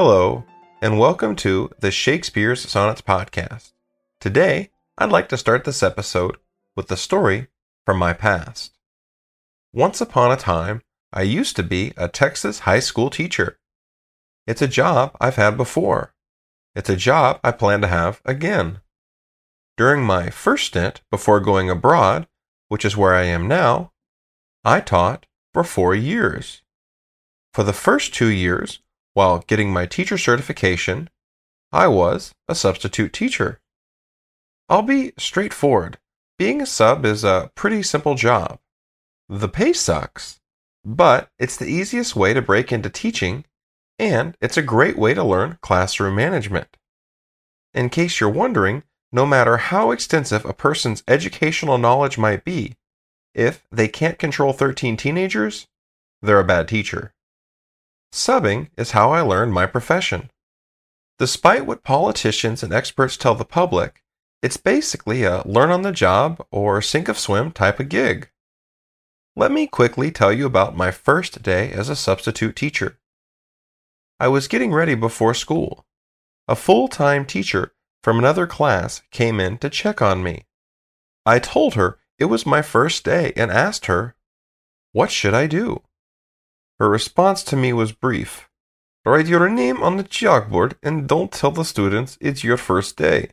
Hello, and welcome to the Shakespeare's Sonnets podcast. Today, I'd like to start this episode with a story from my past. Once upon a time, I used to be a Texas high school teacher. It's a job I've had before. It's a job I plan to have again. During my first stint before going abroad, which is where I am now, I taught for four years. For the first two years, while getting my teacher certification, I was a substitute teacher. I'll be straightforward. Being a sub is a pretty simple job. The pay sucks, but it's the easiest way to break into teaching, and it's a great way to learn classroom management. In case you're wondering, no matter how extensive a person's educational knowledge might be, if they can't control 13 teenagers, they're a bad teacher. Subbing is how I learned my profession. Despite what politicians and experts tell the public, it's basically a learn on the job or sink or swim type of gig. Let me quickly tell you about my first day as a substitute teacher. I was getting ready before school. A full time teacher from another class came in to check on me. I told her it was my first day and asked her, What should I do? Her response to me was brief Write your name on the chalkboard and don't tell the students it's your first day.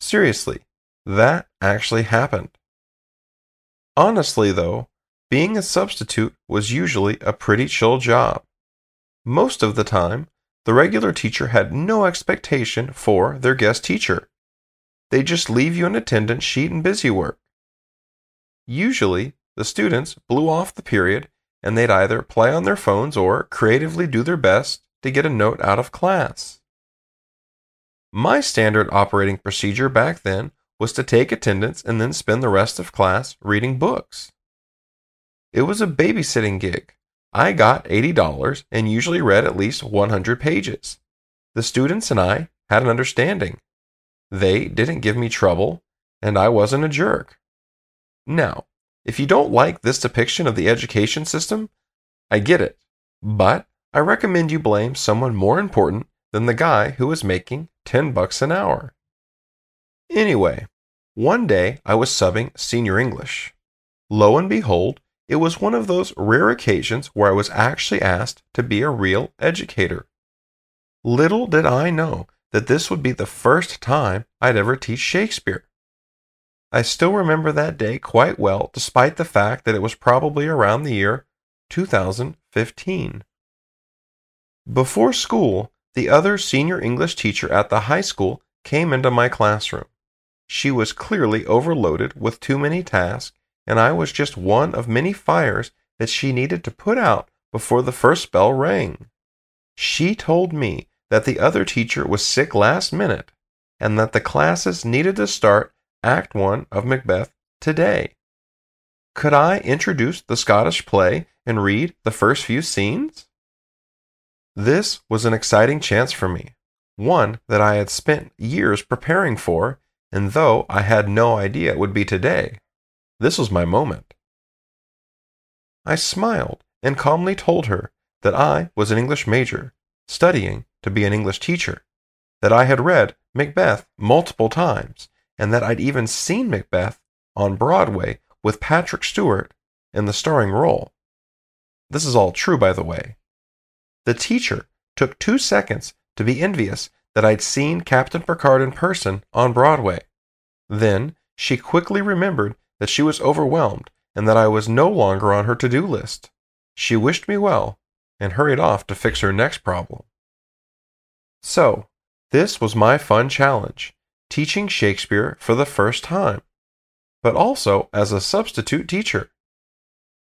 Seriously, that actually happened. Honestly, though, being a substitute was usually a pretty chill job. Most of the time, the regular teacher had no expectation for their guest teacher. They just leave you an attendance sheet and busy work. Usually, the students blew off the period and they'd either play on their phones or creatively do their best to get a note out of class. My standard operating procedure back then was to take attendance and then spend the rest of class reading books. It was a babysitting gig. I got $80 and usually read at least 100 pages. The students and I had an understanding. They didn't give me trouble, and I wasn't a jerk. Now, if you don't like this depiction of the education system, I get it, but I recommend you blame someone more important than the guy who is making 10 bucks an hour. Anyway, one day I was subbing senior English. Lo and behold, it was one of those rare occasions where I was actually asked to be a real educator. Little did I know that this would be the first time I'd ever teach Shakespeare. I still remember that day quite well, despite the fact that it was probably around the year 2015. Before school, the other senior English teacher at the high school came into my classroom. She was clearly overloaded with too many tasks, and I was just one of many fires that she needed to put out before the first bell rang. She told me that the other teacher was sick last minute and that the classes needed to start Act 1 of Macbeth today. Could I introduce the Scottish play and read the first few scenes? This was an exciting chance for me, one that I had spent years preparing for, and though I had no idea it would be today, this was my moment. I smiled and calmly told her that I was an English major, studying to be an English teacher, that I had read Macbeth multiple times, and that I'd even seen Macbeth on Broadway with Patrick Stewart in the starring role. This is all true, by the way. The teacher took two seconds to be envious that I'd seen Captain Picard in person on Broadway. Then she quickly remembered that she was overwhelmed and that I was no longer on her to do list. She wished me well and hurried off to fix her next problem. So, this was my fun challenge teaching Shakespeare for the first time, but also as a substitute teacher.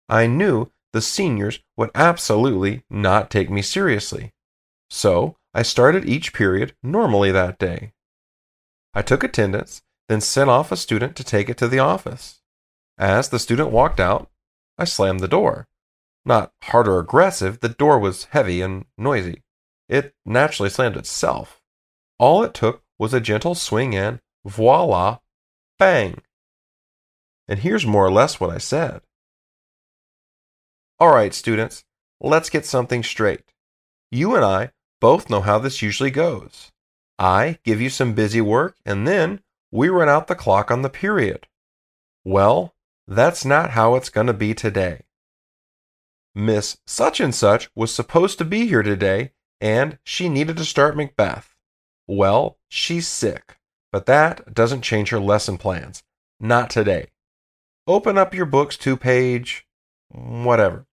I knew the seniors would absolutely not take me seriously, so I started each period normally that day. I took attendance, then sent off a student to take it to the office. As the student walked out, I slammed the door. Not hard or aggressive, the door was heavy and noisy. It naturally slammed itself. All it took was a gentle swing and voila, bang. And here's more or less what I said. All right, students, let's get something straight. You and I both know how this usually goes. I give you some busy work, and then we run out the clock on the period. Well, that's not how it's going to be today. Miss Such and Such was supposed to be here today, and she needed to start Macbeth. Well, she's sick, but that doesn't change her lesson plans. Not today. Open up your books to page whatever.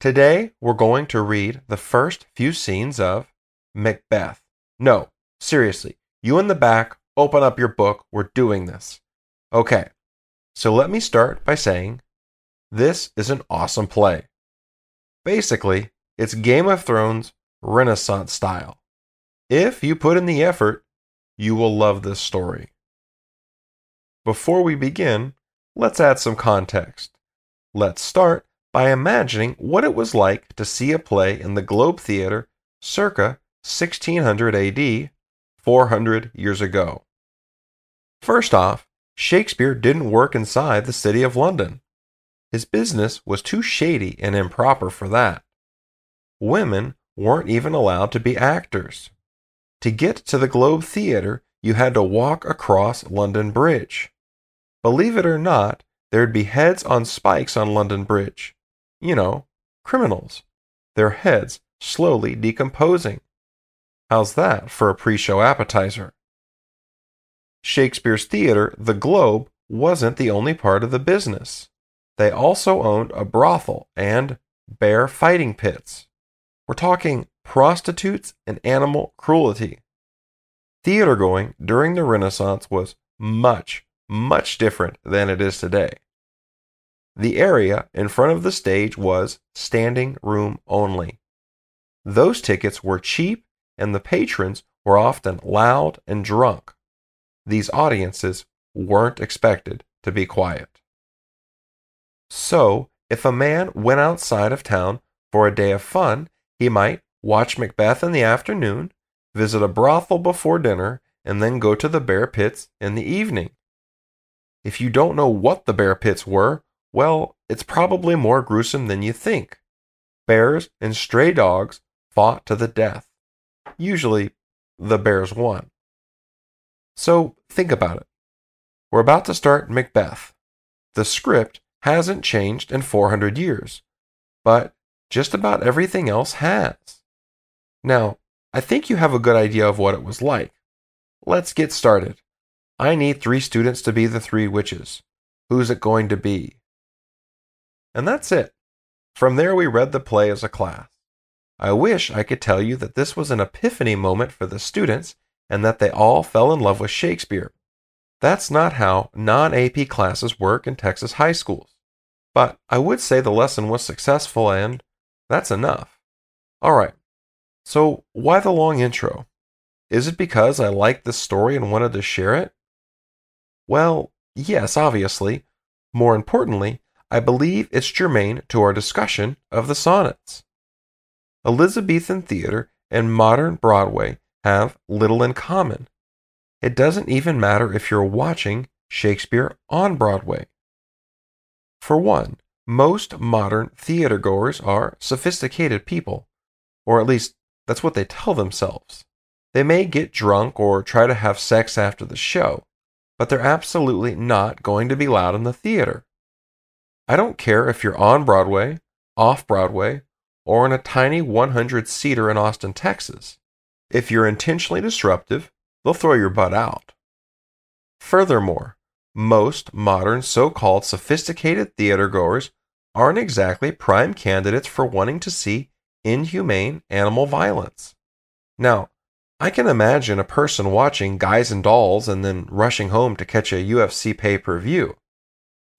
Today, we're going to read the first few scenes of Macbeth. No, seriously, you in the back, open up your book. We're doing this. Okay, so let me start by saying this is an awesome play. Basically, it's Game of Thrones Renaissance style. If you put in the effort, you will love this story. Before we begin, let's add some context. Let's start by imagining what it was like to see a play in the Globe Theatre circa 1600 AD, 400 years ago. First off, Shakespeare didn't work inside the city of London. His business was too shady and improper for that. Women weren't even allowed to be actors. To get to the Globe Theatre, you had to walk across London Bridge. Believe it or not, there'd be heads on spikes on London Bridge, you know, criminals, their heads slowly decomposing. How's that for a pre show appetizer? Shakespeare's theater, the Globe, wasn't the only part of the business. They also owned a brothel and bear fighting pits. We're talking prostitutes and animal cruelty. Theater going during the Renaissance was much, much different than it is today. The area in front of the stage was standing room only. Those tickets were cheap and the patrons were often loud and drunk. These audiences weren't expected to be quiet. So, if a man went outside of town for a day of fun, he might watch Macbeth in the afternoon, visit a brothel before dinner, and then go to the bear pits in the evening. If you don't know what the bear pits were, well, it's probably more gruesome than you think. Bears and stray dogs fought to the death. Usually, the bears won. So, think about it. We're about to start Macbeth. The script hasn't changed in 400 years, but just about everything else has. Now, I think you have a good idea of what it was like. Let's get started. I need three students to be the three witches. Who's it going to be? And that's it. From there, we read the play as a class. I wish I could tell you that this was an epiphany moment for the students and that they all fell in love with Shakespeare. That's not how non AP classes work in Texas high schools. But I would say the lesson was successful and that's enough. All right, so why the long intro? Is it because I liked this story and wanted to share it? Well, yes, obviously. More importantly, I believe it's germane to our discussion of the sonnets. Elizabethan theater and modern Broadway have little in common. It doesn't even matter if you're watching Shakespeare on Broadway. For one, most modern theater goers are sophisticated people, or at least that's what they tell themselves. They may get drunk or try to have sex after the show, but they're absolutely not going to be loud in the theater. I don't care if you're on Broadway, off Broadway, or in a tiny 100 seater in Austin, Texas. If you're intentionally disruptive, they'll throw your butt out. Furthermore, most modern so called sophisticated theater goers aren't exactly prime candidates for wanting to see inhumane animal violence. Now, I can imagine a person watching Guys and Dolls and then rushing home to catch a UFC pay per view.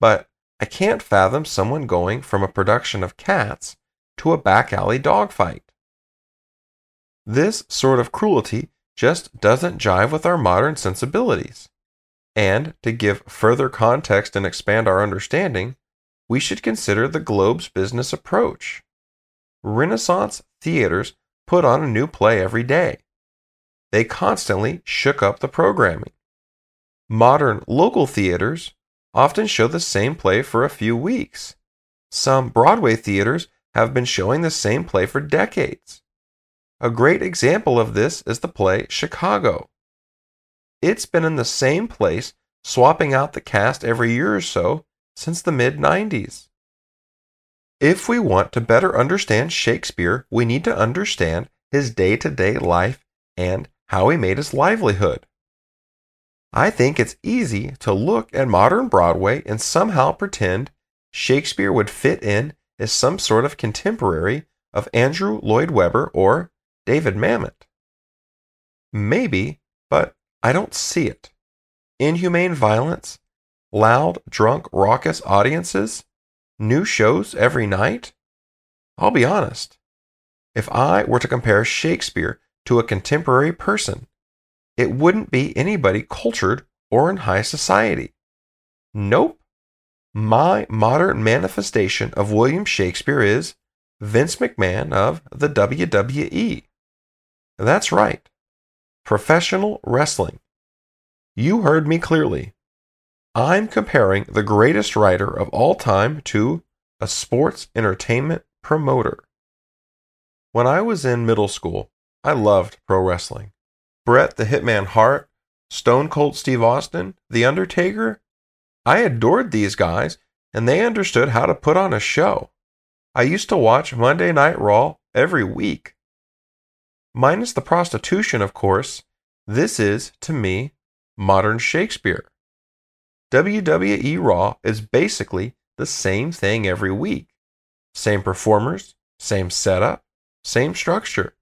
But I can't fathom someone going from a production of Cats to a back alley dogfight. This sort of cruelty just doesn't jive with our modern sensibilities. And to give further context and expand our understanding, we should consider the Globe's business approach. Renaissance theaters put on a new play every day. They constantly shook up the programming. Modern local theaters often show the same play for a few weeks. Some Broadway theaters have been showing the same play for decades. A great example of this is the play Chicago. It's been in the same place, swapping out the cast every year or so since the mid 90s. If we want to better understand Shakespeare, we need to understand his day to day life and how he made his livelihood. I think it's easy to look at modern Broadway and somehow pretend Shakespeare would fit in as some sort of contemporary of Andrew Lloyd Webber or David Mamet? Maybe, but I don't see it. Inhumane violence, loud, drunk, raucous audiences, new shows every night? I'll be honest. If I were to compare Shakespeare to a contemporary person, it wouldn't be anybody cultured or in high society. Nope. My modern manifestation of William Shakespeare is Vince McMahon of the WWE. That's right. Professional wrestling. You heard me clearly. I'm comparing the greatest writer of all time to a sports entertainment promoter. When I was in middle school, I loved pro wrestling. Bret the Hitman Hart, Stone Cold Steve Austin, The Undertaker. I adored these guys, and they understood how to put on a show. I used to watch Monday Night Raw every week. Minus the prostitution, of course, this is, to me, modern Shakespeare. WWE Raw is basically the same thing every week. Same performers, same setup, same structure.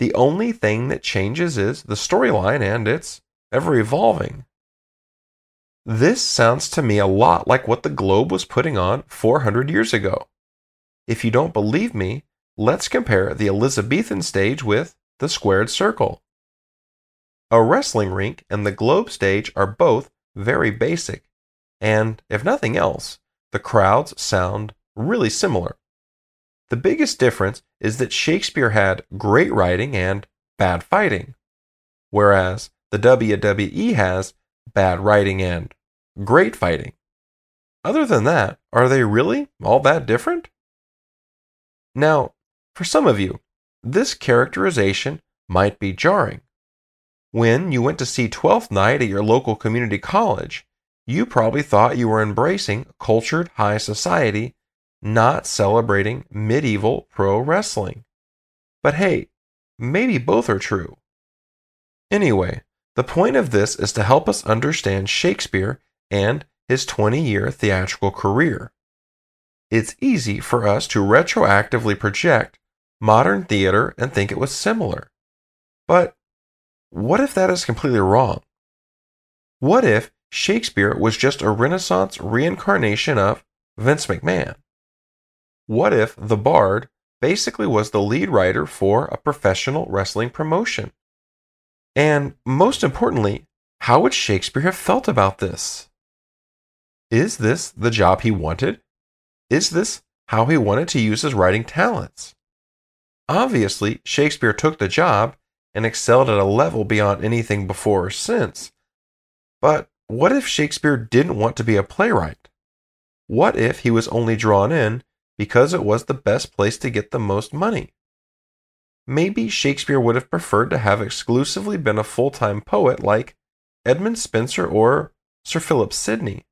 The only thing that changes is the storyline and it's ever evolving. This sounds to me a lot like what the Globe was putting on 400 years ago. If you don't believe me, let's compare the Elizabethan stage with the squared circle. A wrestling rink and the globe stage are both very basic, and if nothing else, the crowds sound really similar. The biggest difference is that Shakespeare had great writing and bad fighting, whereas the WWE has bad writing and great fighting. Other than that, are they really all that different? Now, for some of you, this characterization might be jarring. When you went to see Twelfth Night at your local community college, you probably thought you were embracing cultured high society, not celebrating medieval pro wrestling. But hey, maybe both are true. Anyway, the point of this is to help us understand Shakespeare and his 20 year theatrical career it's easy for us to retroactively project modern theater and think it was similar. But what if that is completely wrong? What if Shakespeare was just a Renaissance reincarnation of Vince McMahon? What if the Bard basically was the lead writer for a professional wrestling promotion? And most importantly, how would Shakespeare have felt about this? Is this the job he wanted? Is this how he wanted to use his writing talents? Obviously, Shakespeare took the job and excelled at a level beyond anything before or since. But what if Shakespeare didn't want to be a playwright? What if he was only drawn in because it was the best place to get the most money? Maybe Shakespeare would have preferred to have exclusively been a full time poet like Edmund Spenser or Sir Philip Sidney.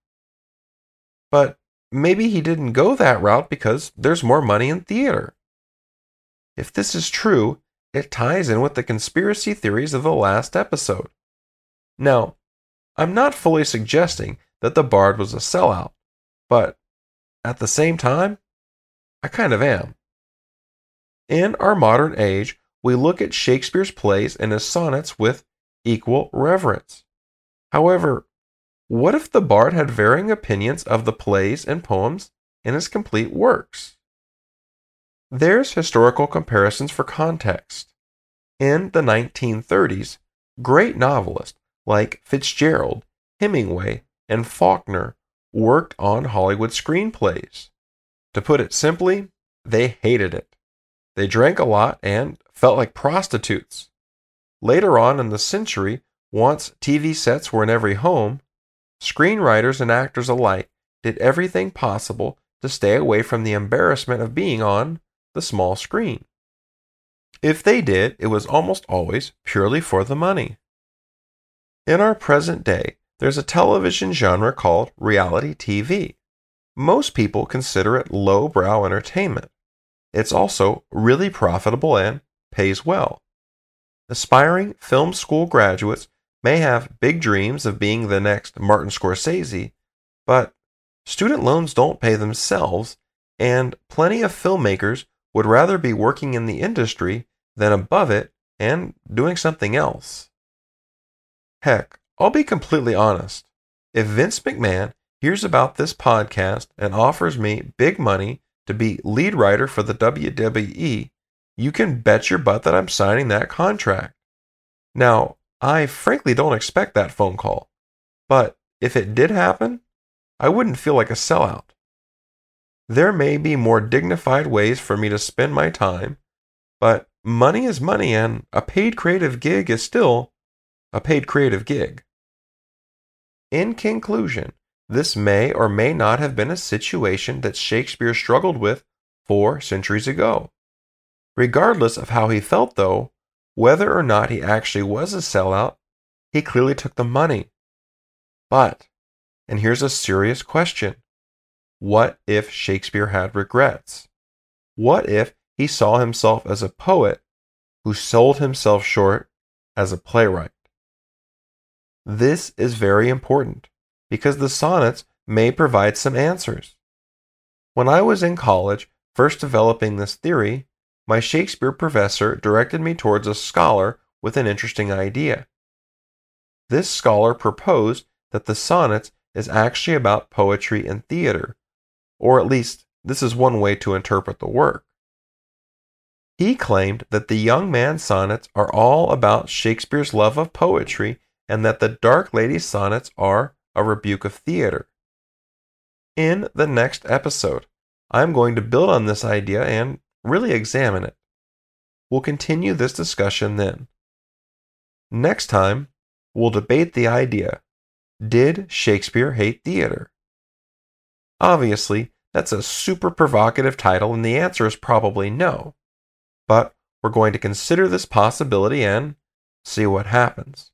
But maybe he didn't go that route because there's more money in theater. If this is true, it ties in with the conspiracy theories of the last episode. Now, I'm not fully suggesting that the Bard was a sellout, but at the same time, I kind of am. In our modern age, we look at Shakespeare's plays and his sonnets with equal reverence. However, what if the bard had varying opinions of the plays and poems in his complete works? There's historical comparisons for context. In the 1930s, great novelists like Fitzgerald, Hemingway, and Faulkner worked on Hollywood screenplays. To put it simply, they hated it. They drank a lot and felt like prostitutes. Later on in the century, once TV sets were in every home, Screenwriters and actors alike did everything possible to stay away from the embarrassment of being on the small screen. If they did, it was almost always purely for the money. In our present day, there's a television genre called reality TV. Most people consider it lowbrow entertainment. It's also really profitable and pays well. Aspiring film school graduates may have big dreams of being the next Martin Scorsese, but student loans don't pay themselves, and plenty of filmmakers would rather be working in the industry than above it and doing something else. Heck, I'll be completely honest. If Vince McMahon hears about this podcast and offers me big money to be lead writer for the WWE, you can bet your butt that I'm signing that contract. Now, I frankly don't expect that phone call, but if it did happen, I wouldn't feel like a sellout. There may be more dignified ways for me to spend my time, but money is money, and a paid creative gig is still a paid creative gig. In conclusion, this may or may not have been a situation that Shakespeare struggled with four centuries ago. Regardless of how he felt, though, whether or not he actually was a sellout, he clearly took the money. But, and here's a serious question what if Shakespeare had regrets? What if he saw himself as a poet who sold himself short as a playwright? This is very important because the sonnets may provide some answers. When I was in college, first developing this theory, my Shakespeare professor directed me towards a scholar with an interesting idea. This scholar proposed that the sonnets is actually about poetry and theater, or at least this is one way to interpret the work. He claimed that the young man's sonnets are all about Shakespeare's love of poetry and that the Dark Lady's sonnets are a rebuke of theater. In the next episode, I'm going to build on this idea and really examine it. We'll continue this discussion then. Next time, we'll debate the idea Did Shakespeare hate theater? Obviously, that's a super provocative title, and the answer is probably no. But we're going to consider this possibility and see what happens.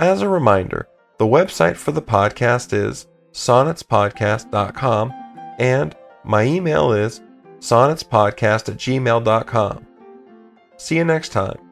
As a reminder, the website for the podcast is sonnetspodcast.com, and my email is sonnetspodcast at gmail.com. See you next time.